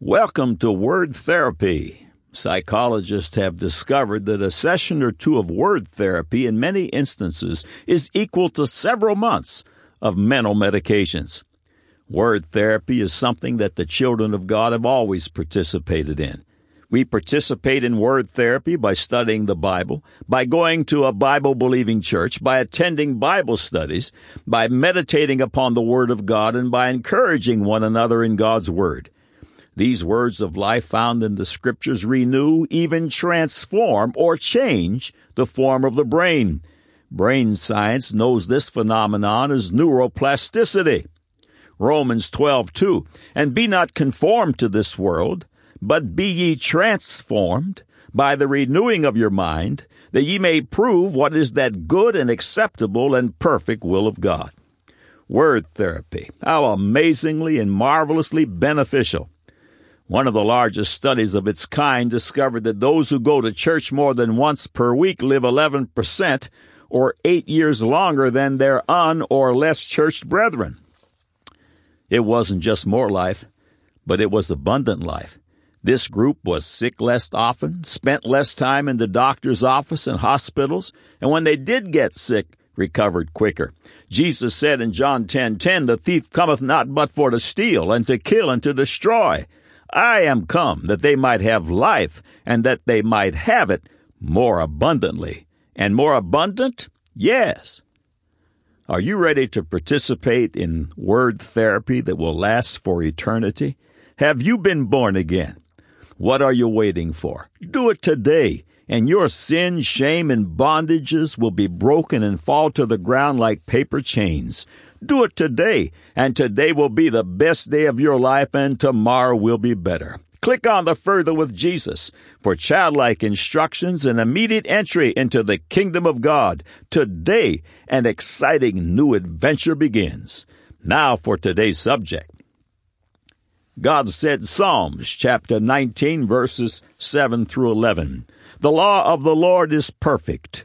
Welcome to Word Therapy. Psychologists have discovered that a session or two of word therapy in many instances is equal to several months of mental medications. Word therapy is something that the children of God have always participated in. We participate in word therapy by studying the Bible, by going to a Bible believing church, by attending Bible studies, by meditating upon the Word of God, and by encouraging one another in God's Word. These words of life found in the scriptures renew, even transform, or change the form of the brain. Brain science knows this phenomenon as neuroplasticity. Romans 12:2 And be not conformed to this world, but be ye transformed by the renewing of your mind, that ye may prove what is that good and acceptable and perfect will of God. Word therapy. How amazingly and marvelously beneficial. One of the largest studies of its kind discovered that those who go to church more than once per week live 11% or eight years longer than their un or less churched brethren. It wasn't just more life, but it was abundant life. This group was sick less often, spent less time in the doctor's office and hospitals, and when they did get sick, recovered quicker. Jesus said in John 10:10, "The thief cometh not but for to steal and to kill and to destroy." I am come that they might have life, and that they might have it more abundantly. And more abundant? Yes. Are you ready to participate in word therapy that will last for eternity? Have you been born again? What are you waiting for? Do it today, and your sin, shame, and bondages will be broken and fall to the ground like paper chains. Do it today, and today will be the best day of your life, and tomorrow will be better. Click on the Further with Jesus for childlike instructions and immediate entry into the kingdom of God. Today, an exciting new adventure begins. Now for today's subject. God said Psalms chapter 19 verses 7 through 11. The law of the Lord is perfect,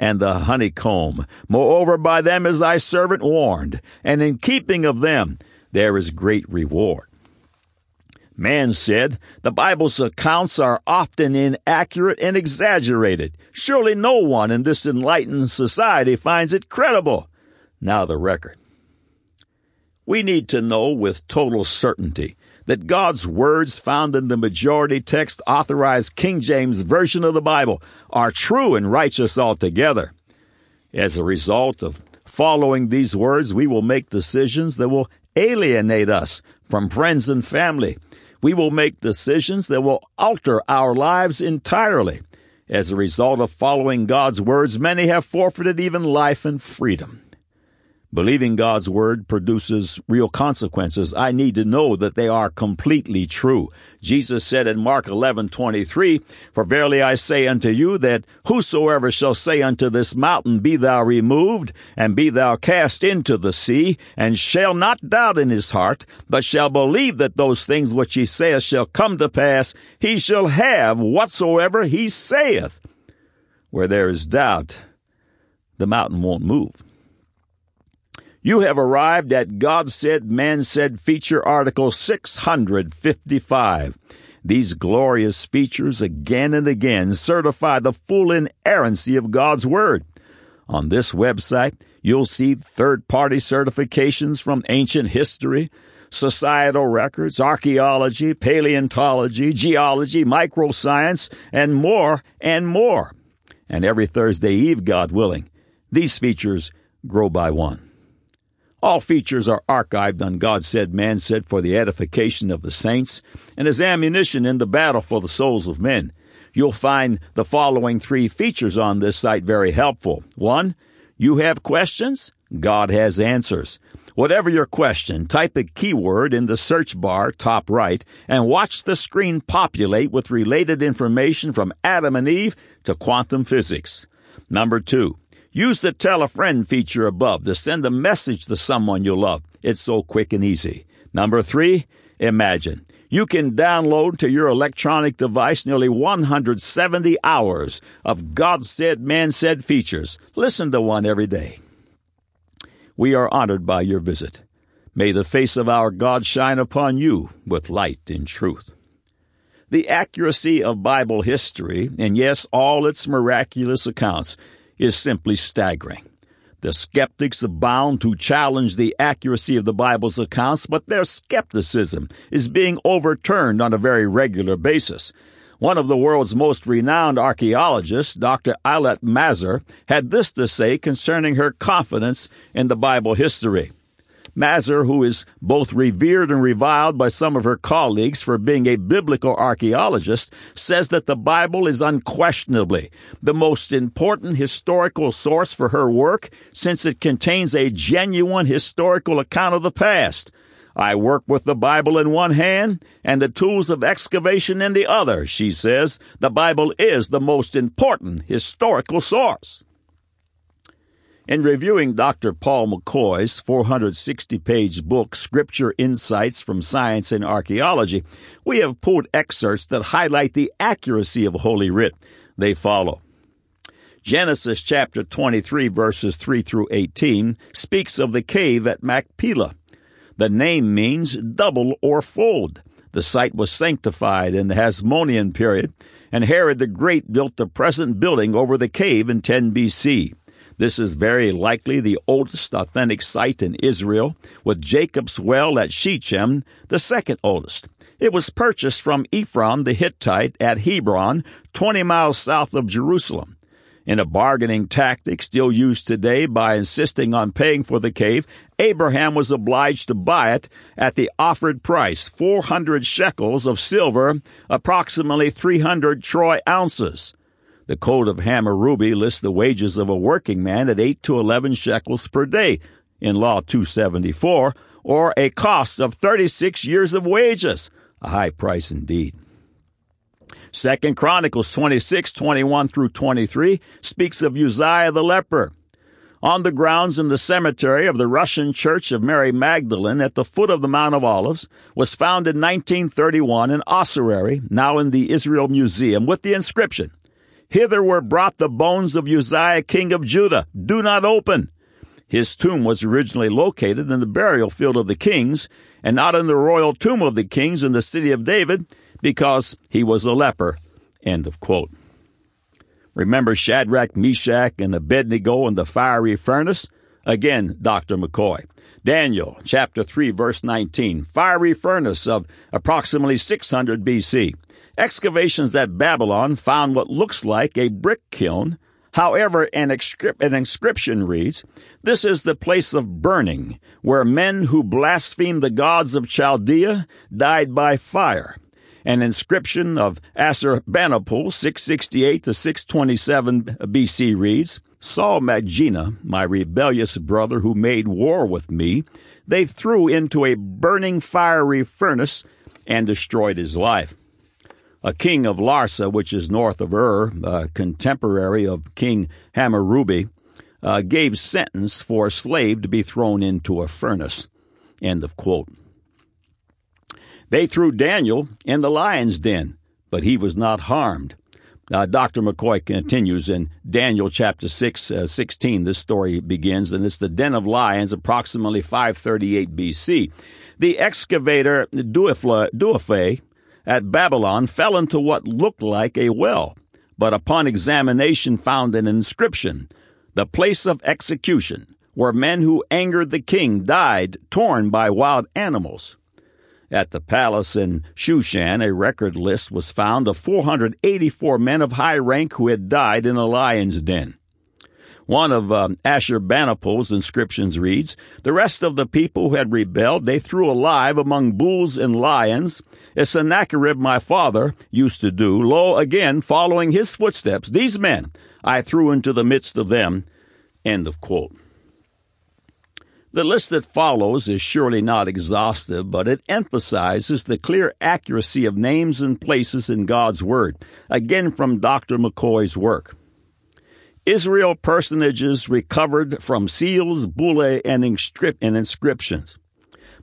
and the honeycomb. Moreover, by them is thy servant warned, and in keeping of them there is great reward. Man said, The Bible's accounts are often inaccurate and exaggerated. Surely no one in this enlightened society finds it credible. Now the record. We need to know with total certainty that God's words found in the majority text authorized King James Version of the Bible are true and righteous altogether. As a result of following these words, we will make decisions that will alienate us from friends and family. We will make decisions that will alter our lives entirely. As a result of following God's words, many have forfeited even life and freedom. Believing God's word produces real consequences. I need to know that they are completely true. Jesus said in Mark 11:23, "For verily I say unto you that whosoever shall say unto this mountain, be thou removed, and be thou cast into the sea, and shall not doubt in his heart, but shall believe that those things which he saith shall come to pass, he shall have whatsoever he saith." Where there is doubt, the mountain won't move. You have arrived at God Said, Man Said feature article 655. These glorious features again and again certify the full inerrancy of God's Word. On this website, you'll see third party certifications from ancient history, societal records, archaeology, paleontology, geology, microscience, and more and more. And every Thursday Eve, God willing, these features grow by one. All features are archived on God Said, Man Said for the edification of the saints and as ammunition in the battle for the souls of men. You'll find the following three features on this site very helpful. One, you have questions? God has answers. Whatever your question, type a keyword in the search bar top right and watch the screen populate with related information from Adam and Eve to quantum physics. Number two, use the tell a friend feature above to send a message to someone you love. It's so quick and easy. Number three, imagine. You can download to your electronic device nearly 170 hours of God said, man said features. Listen to one every day. We are honored by your visit. May the face of our God shine upon you with light and truth. The accuracy of Bible history, and yes, all its miraculous accounts, is simply staggering. The skeptics abound who challenge the accuracy of the Bible's accounts, but their skepticism is being overturned on a very regular basis. One of the world's most renowned archaeologists, Dr. Eilat Mazar, had this to say concerning her confidence in the Bible history. Mazar, who is both revered and reviled by some of her colleagues for being a biblical archaeologist, says that the Bible is unquestionably the most important historical source for her work since it contains a genuine historical account of the past. I work with the Bible in one hand and the tools of excavation in the other, she says. The Bible is the most important historical source. In reviewing Dr. Paul McCoy's 460 page book, Scripture Insights from Science and Archaeology, we have pulled excerpts that highlight the accuracy of Holy Writ. They follow. Genesis chapter 23, verses 3 through 18, speaks of the cave at Machpelah. The name means double or fold. The site was sanctified in the Hasmonean period, and Herod the Great built the present building over the cave in 10 BC. This is very likely the oldest authentic site in Israel, with Jacob's well at Shechem the second oldest. It was purchased from Ephron the Hittite at Hebron, 20 miles south of Jerusalem. In a bargaining tactic still used today by insisting on paying for the cave, Abraham was obliged to buy it at the offered price, 400 shekels of silver, approximately 300 troy ounces. The Code of Hammurabi lists the wages of a working man at 8 to 11 shekels per day in Law 274, or a cost of 36 years of wages, a high price indeed. Second Chronicles 26, 21 through 23 speaks of Uzziah the leper. On the grounds in the cemetery of the Russian Church of Mary Magdalene at the foot of the Mount of Olives was found in 1931 an ossuary, now in the Israel Museum, with the inscription, Hither were brought the bones of Uzziah king of Judah. Do not open. His tomb was originally located in the burial field of the kings, and not in the royal tomb of the kings in the city of David, because he was a leper. End of quote. Remember Shadrach, Meshach, and Abednego in the fiery furnace? Again, Dr. McCoy. Daniel chapter 3 verse 19, fiery furnace of approximately 600 BC. Excavations at Babylon found what looks like a brick kiln. However, an, inscription reads, This is the place of burning, where men who blaspheme the gods of Chaldea died by fire an inscription of Assurbanipal, 668 to 627 BC reads, Saul Magina, my rebellious brother who made war with me, they threw into a burning fiery furnace and destroyed his life. A king of Larsa, which is north of Ur, a contemporary of King Hammurabi, uh, gave sentence for a slave to be thrown into a furnace. End of quote. They threw Daniel in the lion's den, but he was not harmed. Uh, Dr. McCoy continues in Daniel chapter 6, uh, 16. This story begins, and it's the den of lions, approximately 538 BC. The excavator Deucalion at Babylon fell into what looked like a well, but upon examination found an inscription, the place of execution, where men who angered the king died torn by wild animals. At the palace in Shushan, a record list was found of 484 men of high rank who had died in a lion's den. One of um, Assurbanipal's inscriptions reads, The rest of the people who had rebelled they threw alive among bulls and lions, as Sennacherib my father used to do. Lo, again, following his footsteps, these men I threw into the midst of them. End of quote. The list that follows is surely not exhaustive, but it emphasizes the clear accuracy of names and places in God's Word, again from Dr. McCoy's work. Israel personages recovered from seals, bullae, and, inscriptions.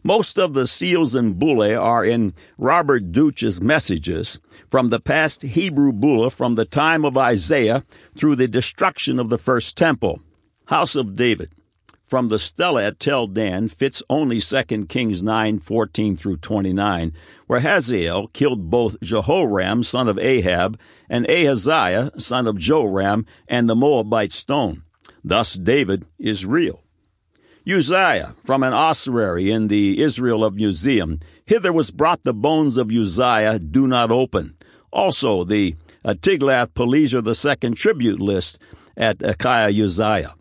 Most of the seals and bullae are in Robert Deutsch's messages from the past Hebrew bulla from the time of Isaiah through the destruction of the first temple. House of David from the stela at Tel Dan fits only 2 Kings 9 14 through 29, where Hazael killed both Jehoram, son of Ahab, and Ahaziah, son of Joram, and the Moabite stone. Thus David is real. Uzziah, from an ossuary in the Israel of Museum, hither was brought the bones of Uzziah, do not open. Also the Tiglath-Pileser II tribute list at Achaia Uzziah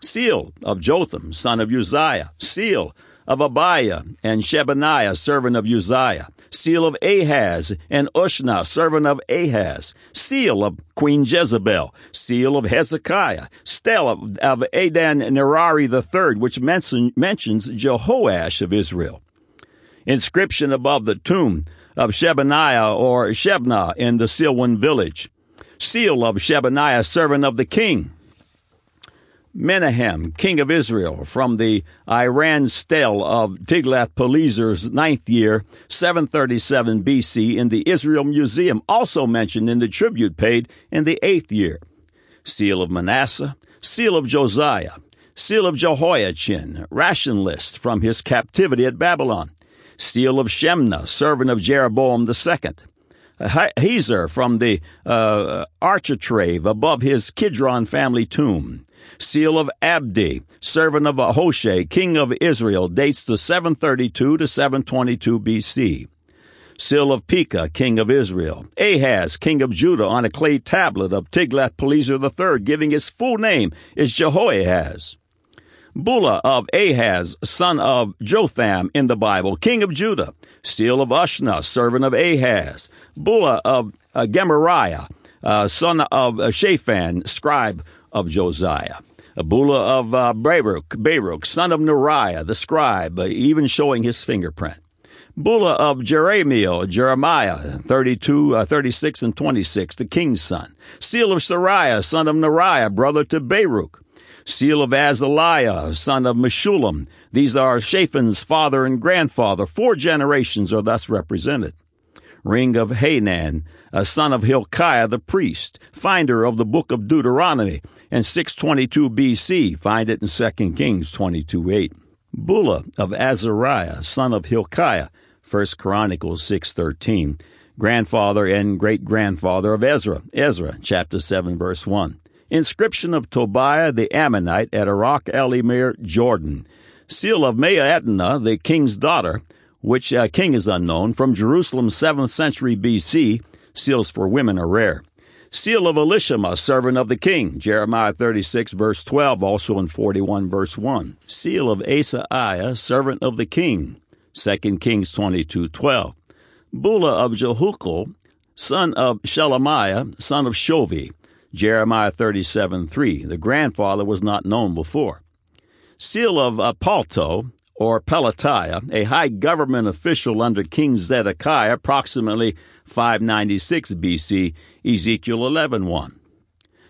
seal of Jotham, son of Uzziah, seal of Abiah and Shebaniah, servant of Uzziah, seal of Ahaz and Ushna, servant of Ahaz, seal of Queen Jezebel, seal of Hezekiah, stele of, of Adad Nirari III, which mention, mentions Jehoash of Israel. Inscription above the tomb of Shebaniah or Shebna in the Silwan village. Seal of Shebaniah, servant of the king. Menahem, king of Israel, from the Iran stele of Tiglath-Pileser's ninth year, 737 BC, in the Israel Museum, also mentioned in the tribute paid in the eighth year. Seal of Manasseh, seal of Josiah, seal of Jehoiachin, ration list from his captivity at Babylon, seal of Shemna, servant of Jeroboam II, Hezir from the uh, architrave above his Kidron family tomb, Seal of Abdi, servant of Ahosheh, king of Israel, dates to 732 to 722 BC. Seal of Pekah, king of Israel. Ahaz, king of Judah, on a clay tablet of Tiglath-Pileser III, giving his full name, is Jehoahaz. Bulla of Ahaz, son of Jotham in the Bible, king of Judah. Seal of Ushna, servant of Ahaz. Bulla of uh, Gemariah, uh, son of uh, Shaphan, scribe of Josiah. Abula of uh, Baruch, Baruch, son of Neriah, the scribe, uh, even showing his fingerprint. Bulla of Jerahmeel, Jeremiah, 32, uh, 36, and 26, the king's son. Seal of Seraiah, son of Neriah, brother to Baruch. Seal of Azaliah, son of Meshullam. These are Shaphan's father and grandfather. Four generations are thus represented. Ring of Hanan, a son of Hilkiah the priest, finder of the book of Deuteronomy, and 622 BC, find it in 2 Kings 22 8. Bulla of Azariah, son of Hilkiah, 1 Chronicles 6.13, grandfather and great-grandfather of Ezra, Ezra, chapter 7, verse 1. Inscription of Tobiah the Ammonite at Arok Elimir, Jordan. Seal of Meahitna, the king's daughter, which uh, king is unknown, from Jerusalem 7th century BC, Seals for women are rare. Seal of Elishama, servant of the king, Jeremiah 36 verse 12, also in 41 verse 1. Seal of Asaiah, servant of the king, 2 Kings 22 12. Bulla of Jehukel, son of Shelemiah, son of Shovi, Jeremiah 37 3. The grandfather was not known before. Seal of Apalto, or Pelatiah, a high government official under King Zedekiah, approximately 596 BC, Ezekiel 11.1.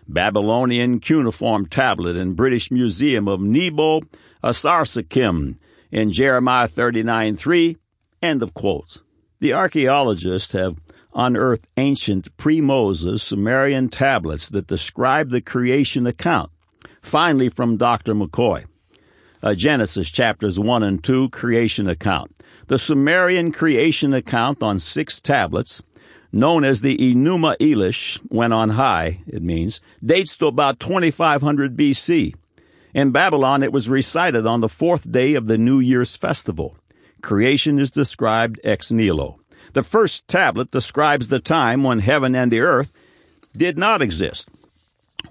Babylonian cuneiform tablet in British Museum of Nebo Sarsekim in Jeremiah 39.3, end of quotes. The archaeologists have unearthed ancient pre-Moses Sumerian tablets that describe the creation account, finally from Dr. McCoy. Uh, Genesis chapters 1 and 2, creation account. The Sumerian creation account on six tablets known as the Enuma Elish, when on high, it means, dates to about 2500 BC. In Babylon, it was recited on the fourth day of the New Year's festival. Creation is described ex nihilo. The first tablet describes the time when heaven and the earth did not exist.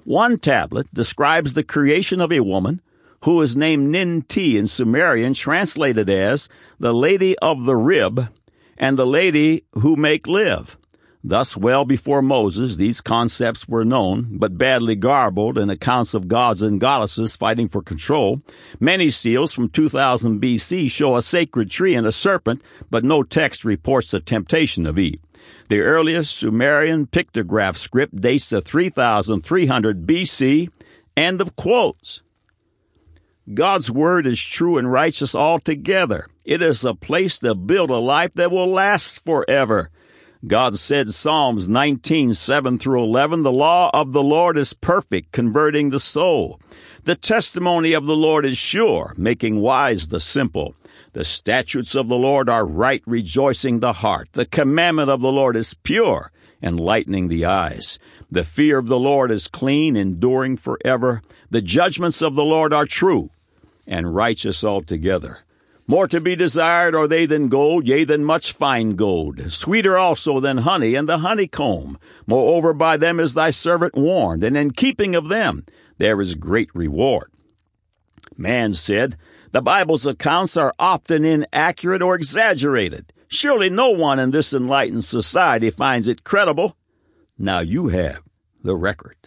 One tablet describes the creation of a woman who is named Nin Ninti in Sumerian, translated as the lady of the rib and the lady who make live. Thus, well before Moses, these concepts were known, but badly garbled in accounts of gods and goddesses fighting for control. Many seals from 2000 BC show a sacred tree and a serpent, but no text reports the temptation of Eve. The earliest Sumerian pictograph script dates to 3300 BC. End of quotes. God's word is true and righteous altogether. It is a place to build a life that will last forever. God said Psalms 19, 7 through 11, the law of the Lord is perfect, converting the soul. The testimony of the Lord is sure, making wise the simple. The statutes of the Lord are right, rejoicing the heart. The commandment of the Lord is pure, enlightening the eyes. The fear of the Lord is clean, enduring forever. The judgments of the Lord are true and righteous altogether. More to be desired are they than gold, yea, than much fine gold. Sweeter also than honey and the honeycomb. Moreover, by them is thy servant warned, and in keeping of them there is great reward. Man said, The Bible's accounts are often inaccurate or exaggerated. Surely no one in this enlightened society finds it credible. Now you have the record.